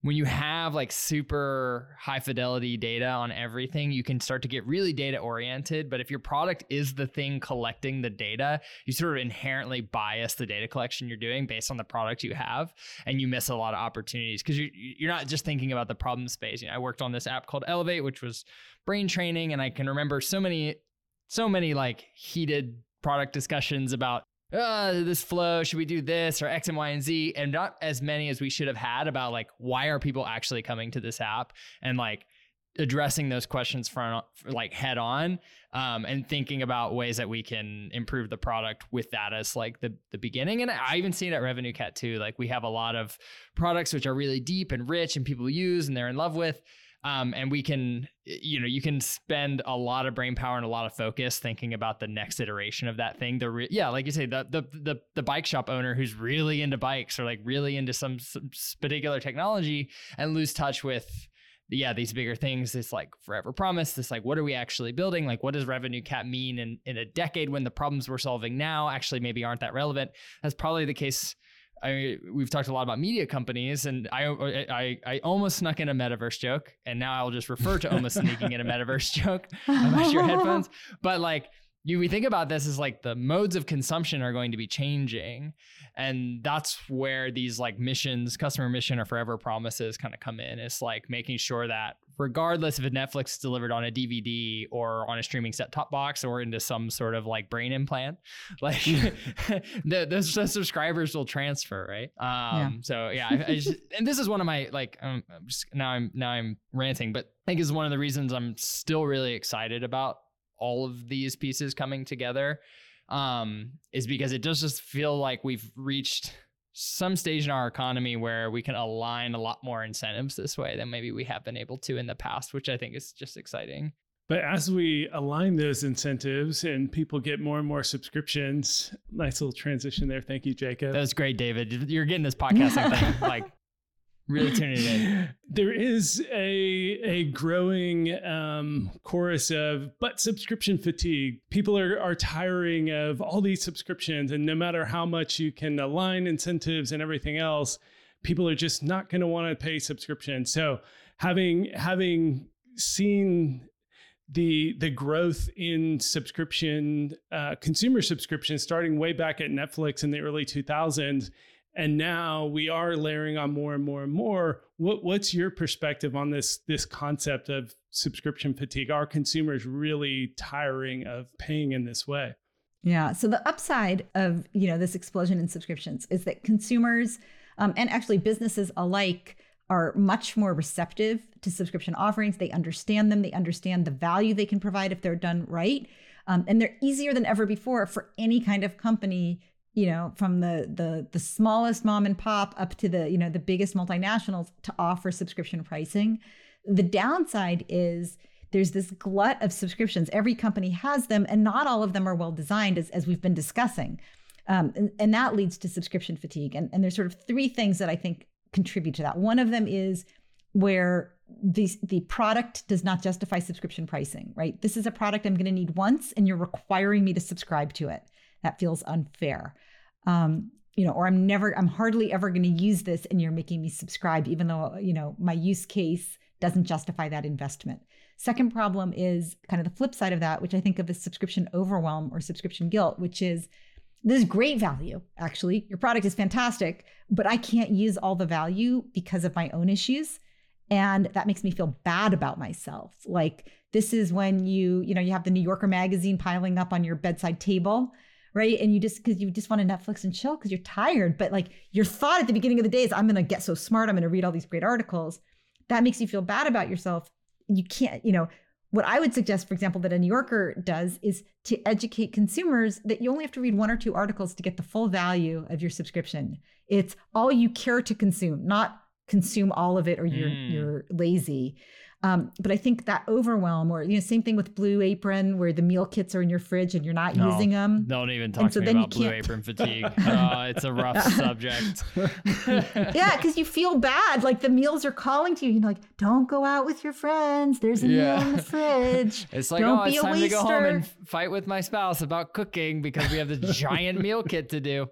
Speaker 4: when you have like super high fidelity data on everything, you can start to get really data oriented. But if your product is the thing collecting the data, you sort of inherently bias the data collection you're doing based on the product you have, and you miss a lot of opportunities because you're you're not just thinking about the problem space. You know, I worked on this app called Elevate, which was brain training, and I can remember so many, so many like heated product discussions about uh, this flow, should we do this or X and Y and Z? And not as many as we should have had about like, why are people actually coming to this app? And like, addressing those questions front like head on um, and thinking about ways that we can improve the product with that as like the the beginning and i even see it at RevenueCat too like we have a lot of products which are really deep and rich and people use and they're in love with um, and we can, you know, you can spend a lot of brain power and a lot of focus thinking about the next iteration of that thing. The re- yeah, like you say, the, the the the bike shop owner who's really into bikes or like really into some, some particular technology and lose touch with yeah these bigger things this like forever promise this like what are we actually building like what does RevenueCat mean in in a decade when the problems we're solving now actually maybe aren't that relevant that's probably the case I mean, we've talked a lot about media companies, and I, I I almost snuck in a metaverse joke, and now I'll just refer to almost sneaking in a metaverse joke about your headphones. But like you, we think about this as like the modes of consumption are going to be changing, and that's where these like missions, customer mission or forever promises, kind of come in. It's like making sure that regardless if a Netflix is delivered on a DVD or on a streaming set top box or into some sort of like brain implant, like the, the, the, subscribers will transfer, right? Um, yeah. So yeah, I, I just, and this is one of my like um, just, now I'm now I'm ranting, but I think is one of the reasons I'm still really excited about all of these pieces coming together um, is because it does just feel like we've reached some stage in our economy where we can align a lot more incentives this way than maybe we have been able to in the past, which I think is just exciting.
Speaker 2: But as we align those incentives and people get more and more subscriptions, nice little transition there. Thank you, Jacob.
Speaker 4: That was great, David. You're getting this podcasting thing like really tuning in.
Speaker 2: There is a a growing um, chorus of but subscription fatigue. People are are tiring of all these subscriptions, and no matter how much you can align incentives and everything else, people are just not going to want to pay subscription. So having having seen the the growth in subscription uh, consumer subscription starting way back at Netflix in the early 2000s and now we are layering on more and more and more. What, what's your perspective on this this concept of subscription fatigue? Are consumers really tiring of paying in this way?
Speaker 3: Yeah so the upside of you know this explosion in subscriptions is that consumers um, and actually businesses alike are much more receptive to subscription offerings. They understand them. They understand the value they can provide if they're done right. Um, and they're easier than ever before for any kind of company you know from the the the smallest mom and pop up to the you know the biggest multinationals to offer subscription pricing. The downside is there's this glut of subscriptions. Every company has them and not all of them are well designed as, as we've been discussing. Um, and, and that leads to subscription fatigue. And, and there's sort of three things that i think contribute to that. One of them is where the, the product does not justify subscription pricing right? This is a product i'm going to need once and you're requiring me to subscribe to it that feels unfair. Um, you know, or I'm never, I'm hardly ever going to use this and you're making me subscribe, even though, you know, my use case doesn't justify that investment. Second problem is kind of the flip side of that, which I think of as subscription overwhelm or subscription guilt, which is this is great value, actually. Your product is fantastic, but I can't use all the value because of my own issues. And that makes me feel bad about myself. Like this is when you, you know, you have the New Yorker magazine piling up on your bedside table, right? And you just because you just want to Netflix and chill because you're tired. But like your thought at the beginning of the day is, I'm gonna get so smart, I'm gonna read all these great articles. That makes you feel bad about yourself. You can't, you know, what I would suggest, for example, that a New Yorker does is to educate consumers that you only have to read one or two articles to get the full value of your subscription. It's all you care to consume, not consume all of it or you're mm. you're lazy. Um, but I think that overwhelm, or you know, same thing with Blue Apron, where the meal kits are in your fridge and you're not no, using them.
Speaker 4: Don't even talk so to me about Blue Apron fatigue. oh, it's a rough subject.
Speaker 3: yeah, because you feel bad. Like the meals are calling to you. You're like, don't go out with your friends. There's a yeah. meal in the fridge.
Speaker 4: It's like,
Speaker 3: don't
Speaker 4: oh, it's time waster. to go home and fight with my spouse about cooking because we have the giant meal kit to do.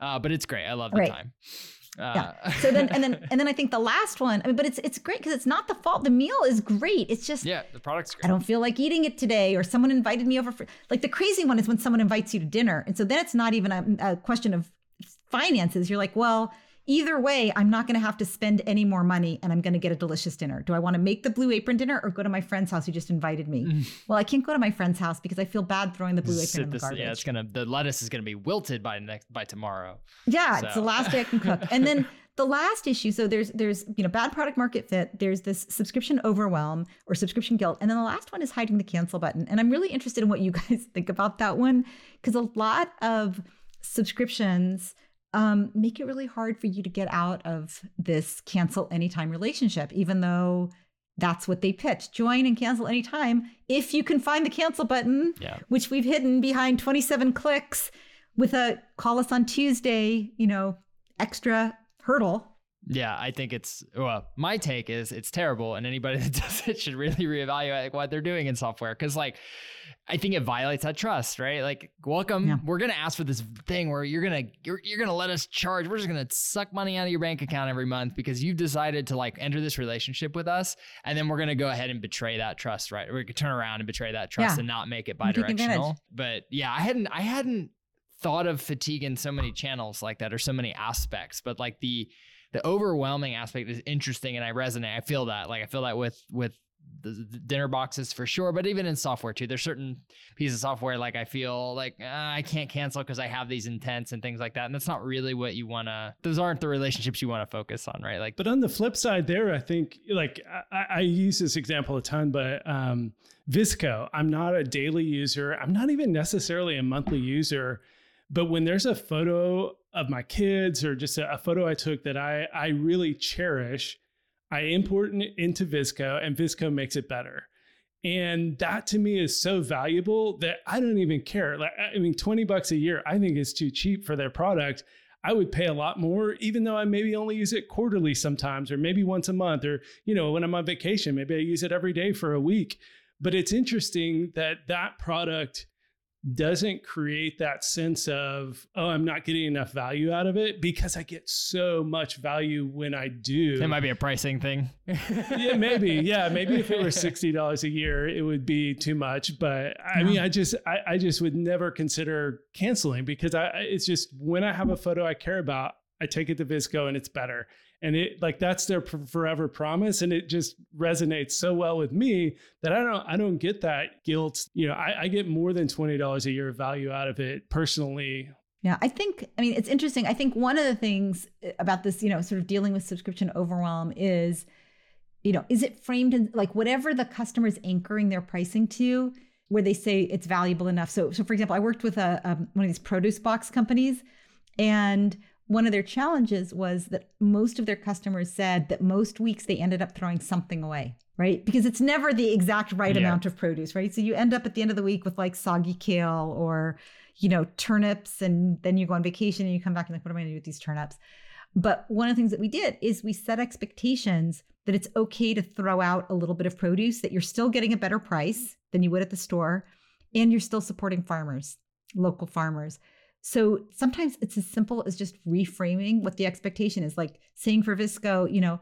Speaker 4: Uh, but it's great. I love the right. time.
Speaker 3: Uh, yeah. So then, and then, and then I think the last one. I mean, but it's it's great because it's not the fault. The meal is great. It's just
Speaker 4: yeah, the product's great.
Speaker 3: I don't feel like eating it today, or someone invited me over for like the crazy one is when someone invites you to dinner, and so then it's not even a, a question of finances. You're like, well, Either way, I'm not going to have to spend any more money and I'm going to get a delicious dinner. Do I want to make the blue apron dinner or go to my friend's house who just invited me? Mm. Well, I can't go to my friend's house because I feel bad throwing the blue apron in the garbage.
Speaker 4: Yeah, it's going to the lettuce is going to be wilted by next by tomorrow.
Speaker 3: Yeah, so. it's the last day I can cook. And then the last issue so there's there's you know bad product market fit there's this subscription overwhelm or subscription guilt and then the last one is hiding the cancel button and i'm really interested in what you guys think about that one because a lot of subscriptions um, make it really hard for you to get out of this cancel anytime relationship, even though that's what they pitch. Join and cancel anytime if you can find the cancel button, yeah. which we've hidden behind 27 clicks with a call us on Tuesday, you know, extra hurdle.
Speaker 4: Yeah, I think it's well. My take is it's terrible, and anybody that does it should really reevaluate what they're doing in software because, like, I think it violates that trust, right? Like, welcome. Yeah. We're gonna ask for this thing where you're gonna you're, you're gonna let us charge. We're just gonna suck money out of your bank account every month because you've decided to like enter this relationship with us, and then we're gonna go ahead and betray that trust, right? We're gonna turn around and betray that trust yeah. and not make it bidirectional. But yeah, I hadn't I hadn't thought of fatigue in so many channels like that or so many aspects, but like the the overwhelming aspect is interesting and I resonate. I feel that. Like I feel that with with the, dinner boxes for sure, but even in software too, there's certain pieces of software like I feel like uh, I can't cancel because I have these intents and things like that, and that's not really what you want to. Those aren't the relationships you want to focus on, right? Like,
Speaker 2: but on the flip side, there, I think like I, I use this example a ton, but um, VSCO, I'm not a daily user. I'm not even necessarily a monthly user, but when there's a photo of my kids or just a, a photo I took that I I really cherish I import it into VSCO, and VSCO makes it better. And that to me is so valuable that I don't even care. Like, I mean, 20 bucks a year, I think is too cheap for their product. I would pay a lot more, even though I maybe only use it quarterly sometimes, or maybe once a month, or, you know, when I'm on vacation, maybe I use it every day for a week. But it's interesting that that product doesn't create that sense of oh i'm not getting enough value out of it because i get so much value when i do.
Speaker 4: It might be a pricing thing.
Speaker 2: Yeah maybe. Yeah maybe if it were $60 a year it would be too much. But i mean i just I, I just would never consider canceling because i it's just when i have a photo i care about i take it to VSCO and it's better and it like that's their forever promise and it just resonates so well with me that i don't i don't get that guilt you know i, I get more than $20 a year of value out of it personally
Speaker 3: yeah, I think, I mean, it's interesting. I think one of the things eh, about this, you know, sort of dealing with subscription overwhelm is, you know, is it framed in like whatever the customer is anchoring their pricing to, where they say it's valuable enough. So, so for example, I worked with a, um, one of these produce box companies, and one of their challenges was that most of their customers said that most weeks they ended up throwing something away, right? Because it's never the exact right yeah. amount of produce, right? So you end up at the end of the week with like soggy kale or, you know, turnips, and then you go on vacation and you come back and like, what am I gonna do with these turnips? But one of the things that we did is we set expectations that it's okay to throw out a little bit of produce, that you're still getting a better price than you would at the store, and you're still supporting farmers, local farmers. So sometimes it's as simple as just reframing what the expectation is. Like saying for VSCO, you know,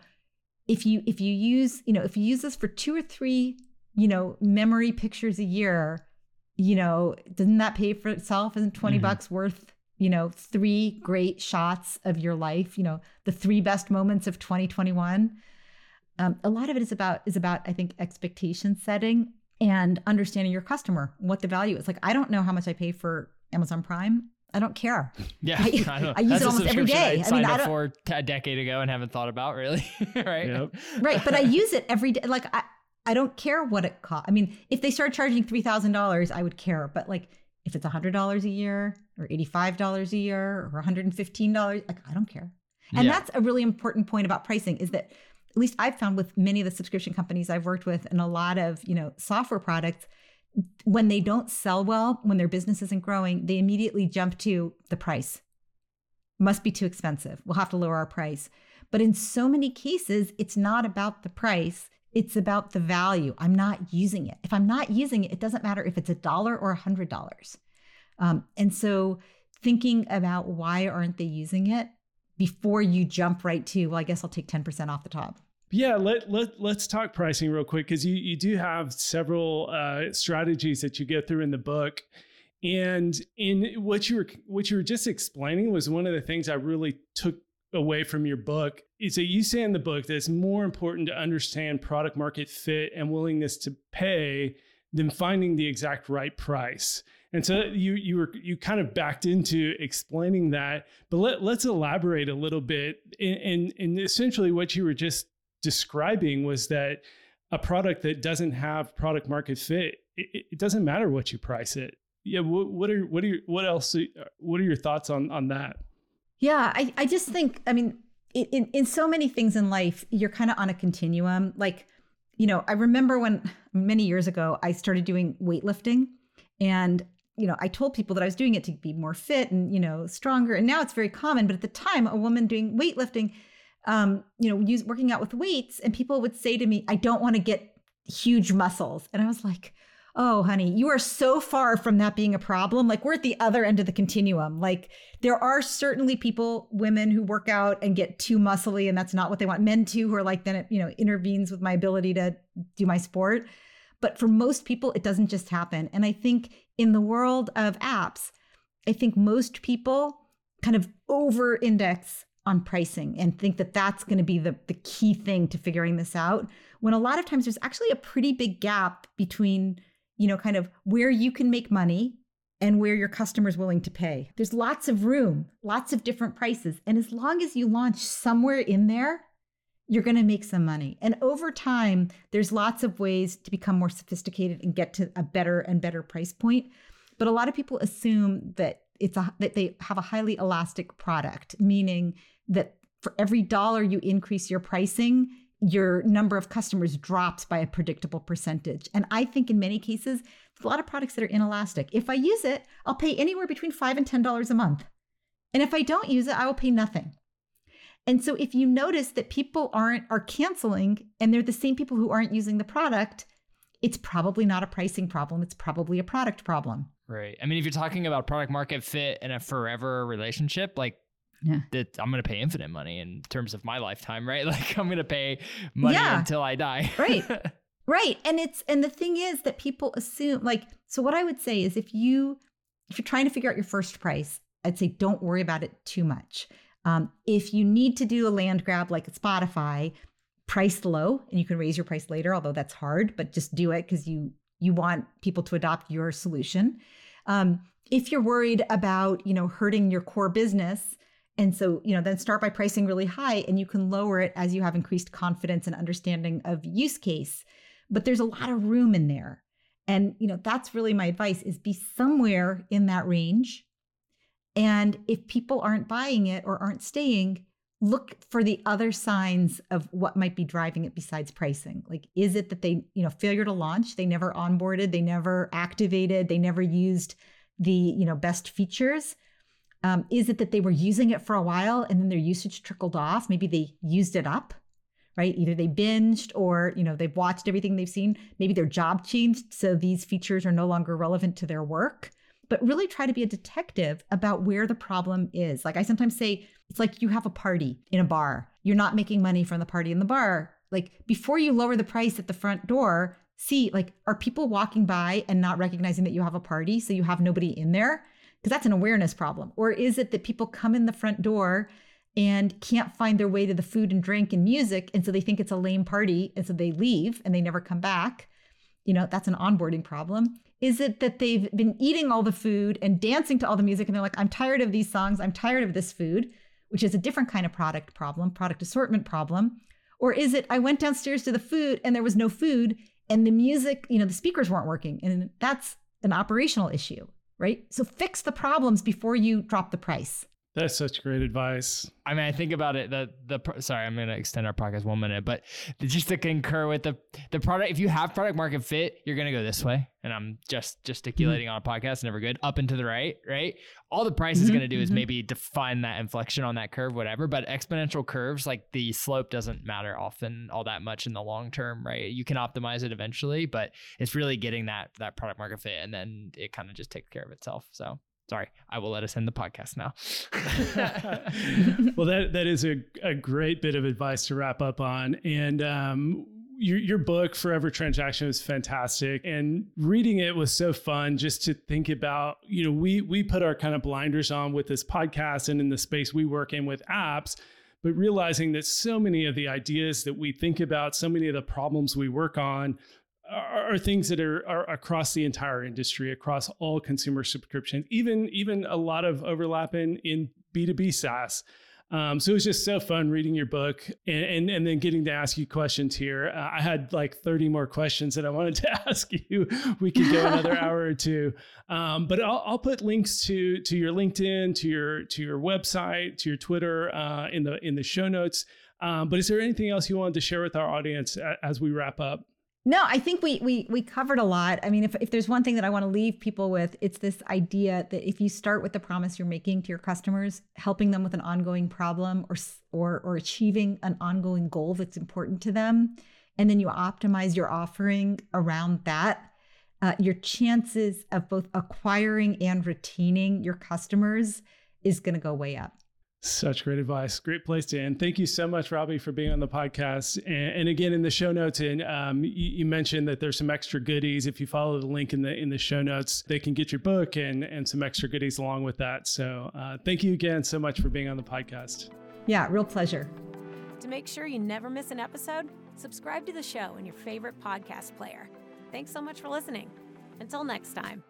Speaker 3: if you if you use, you know, if you use this for two or three, you know, memory pictures a year, you know, doesn't that pay for itself? Isn't 20 mm-hmm. bucks worth, you know, three great shots of your life, you know, the three best moments of 2021? Um, a lot of it is about is about I think expectation setting and understanding your customer, what the value is. Like I don't know how much I pay for Amazon Prime. I don't care.
Speaker 4: Yeah, I,
Speaker 3: I, I use it almost every day.
Speaker 4: I, I mean, I up for a decade ago and haven't thought about really, right? Yep.
Speaker 3: Right, but I use it every day. Like I, I don't care what it costs. I mean, if they start charging three thousand dollars, I would care. But like, if it's hundred dollars a year or eighty-five dollars a year or one hundred and fifteen dollars, like I don't care. And yeah. that's a really important point about pricing is that at least I've found with many of the subscription companies I've worked with and a lot of you know software products when they don't sell well, when their business isn't growing, they immediately jump to the price. Must be too expensive. We'll have to lower our price. But in so many cases, it's not about the price, it's about the value. I'm not using it. If I'm not using it, it doesn't matter if it's a dollar or a hundred dollars. Um, and so thinking about why aren't they using it before you jump right to, well, I guess I'll take 10% off the top.
Speaker 2: Yeah, let, let, let's talk pricing real quick because you, you do have several uh, strategies that you go through in the book. And in what you were what you were just explaining was one of the things I really took away from your book is that you say in the book that it's more important to understand product market fit and willingness to pay than finding the exact right price. And so you you were you kind of backed into explaining that, but let, let's elaborate a little bit. And, and essentially what you were just describing was that a product that doesn't have product market fit, it, it doesn't matter what you price it. Yeah. What, what are, what are, your, what else, uh, what are your thoughts on, on that?
Speaker 3: Yeah. I, I just think, I mean, in, in so many things in life, you're kind of on a continuum. Like, you know, I remember when many years ago, I started doing weightlifting and you know, I told people that I was doing it to be more fit and, you know, stronger. And now it's very common. But at the time, a woman doing weightlifting, um, you know, use working out with weights, and people would say to me, I don't want to get huge muscles. And I was like, oh, honey, you are so far from that being a problem. Like, we're at the other end of the continuum. Like, there are certainly people, women who work out and get too muscly, and that's not what they want. Men, too, who are like, then it, you know, intervenes with my ability to do my sport. But for most people, it doesn't just happen. And I think in the world of apps, I think most people kind of over index on pricing and think that that's going to be the, the key thing to figuring this out when a lot of times there's actually a pretty big gap between you know kind of where you can make money and where your customer's willing to pay. There's lots of room lots of different prices and as long as you launch somewhere in there you're going to make some money. And over time there's lots of ways to become more sophisticated and get to a better and better price point. But a lot of people assume that it's a that they have a highly elastic product meaning that for every dollar you increase your pricing, your number of customers drops by a predictable percentage. And I think in many cases, there's a lot of products that are inelastic. If I use it, I'll pay anywhere between five and ten dollars a month. And if I don't use it, I will pay nothing. And so if you notice that people aren't are canceling and they're the same people who aren't using the product, it's probably not a pricing problem. It's probably a product problem.
Speaker 4: Right. I mean, if you're talking about product market fit and a forever relationship, like yeah. that I'm going to pay infinite money in terms of my lifetime, right? Like I'm going to pay money yeah. until I die.
Speaker 3: right. Right. And it's and the thing is that people assume like so what I would say is if you if you're trying to figure out your first price, I'd say don't worry about it too much. Um, if you need to do a land grab like Spotify, price low and you can raise your price later, although that's hard, but just do it because you you want people to adopt your solution. Um, if you're worried about you know hurting your core business, and so, you know, then start by pricing really high and you can lower it as you have increased confidence and understanding of use case. But there's a lot of room in there. And, you know, that's really my advice is be somewhere in that range. And if people aren't buying it or aren't staying, look for the other signs of what might be driving it besides pricing. Like, is it that they, you know, failure to launch, they never onboarded, they never activated, they never used the, you know, best features? Um, is it that they were using it for a while and then their usage trickled off? Maybe they used it up, right? Either they binged or you know they've watched everything they've seen. Maybe their job changed, so these features are no longer relevant to their work. But really try to be a detective about where the problem is. Like I sometimes say, it's like you have a party in a bar. You're not making money from the party in the bar. Like before you lower the price at the front door, see like are people walking by and not recognizing that you have a party so you have nobody in there? Because that's an awareness problem. Or is it that people come in the front door and can't find their way to the food and drink and music and so they think it's a lame party and so they leave and they never come back? You know, that's an onboarding problem. Is it that they've been eating all the food and dancing to all the music and they're like, I'm tired of these songs, I'm tired of this food? which is a different kind of product problem, product assortment problem? Or is it I went downstairs to the food and there was no food and the music, you know, the speakers weren't working and that's an operational issue, right? So fix the problems before you drop the price.
Speaker 2: That's such great advice.
Speaker 4: I mean, I think about it. The the sorry, I'm gonna extend our podcast one minute, but just to concur with the the product. If you have product market fit, you're gonna go this way. And I'm just gesticulating mm-hmm. on a podcast, never good. Up and to the right, right. All the price mm-hmm. is gonna do is mm-hmm. maybe define that inflection on that curve, whatever. But exponential curves, like the slope, doesn't matter often all that much in the long term, right? You can optimize it eventually, but it's really getting that that product market fit, and then it kind of just takes care of itself. So Sorry, I will let us end the podcast now.
Speaker 2: well, that that is a, a great bit of advice to wrap up on. And um, your your book, Forever Transaction, was fantastic, and reading it was so fun. Just to think about, you know, we we put our kind of blinders on with this podcast and in the space we work in with apps but realizing that so many of the ideas that we think about, so many of the problems we work on are, are things that are, are, across the entire industry, across all consumer subscriptions, even even a lot of overlap in in B two B SaaS. Um, so it was just so fun reading your book and, and, and then getting to ask you questions here. Uh, I had like 30 more questions that I wanted to ask you. We could go another hour or two, um, but I'll, I'll put links to to your LinkedIn, to your to your website, to your Twitter uh, in the in the show notes. Um, but is there anything else you wanted to share with our audience as we wrap up?
Speaker 3: No, I think we we we covered a lot. I mean, if if there's one thing that I want to leave people with, it's this idea that if you start with the promise you're making to your customers, helping them with an ongoing problem or or or achieving an ongoing goal that's important to them, and then you optimize your offering around that, uh, your chances of both acquiring and retaining your customers is going to go way up.
Speaker 2: Such great advice. Great place to end. Thank you so much, Robbie, for being on the podcast. And, and again, in the show notes, and um, you, you, mentioned that there's some extra goodies. If you follow the link in the in the show notes, they can get your book and and some extra goodies along with that. So uh, thank you again so much for being on the podcast.
Speaker 3: Yeah, real pleasure.
Speaker 1: To make sure you never miss an episode, subscribe to the show in your favorite podcast player. Thanks so much for listening. Until next time.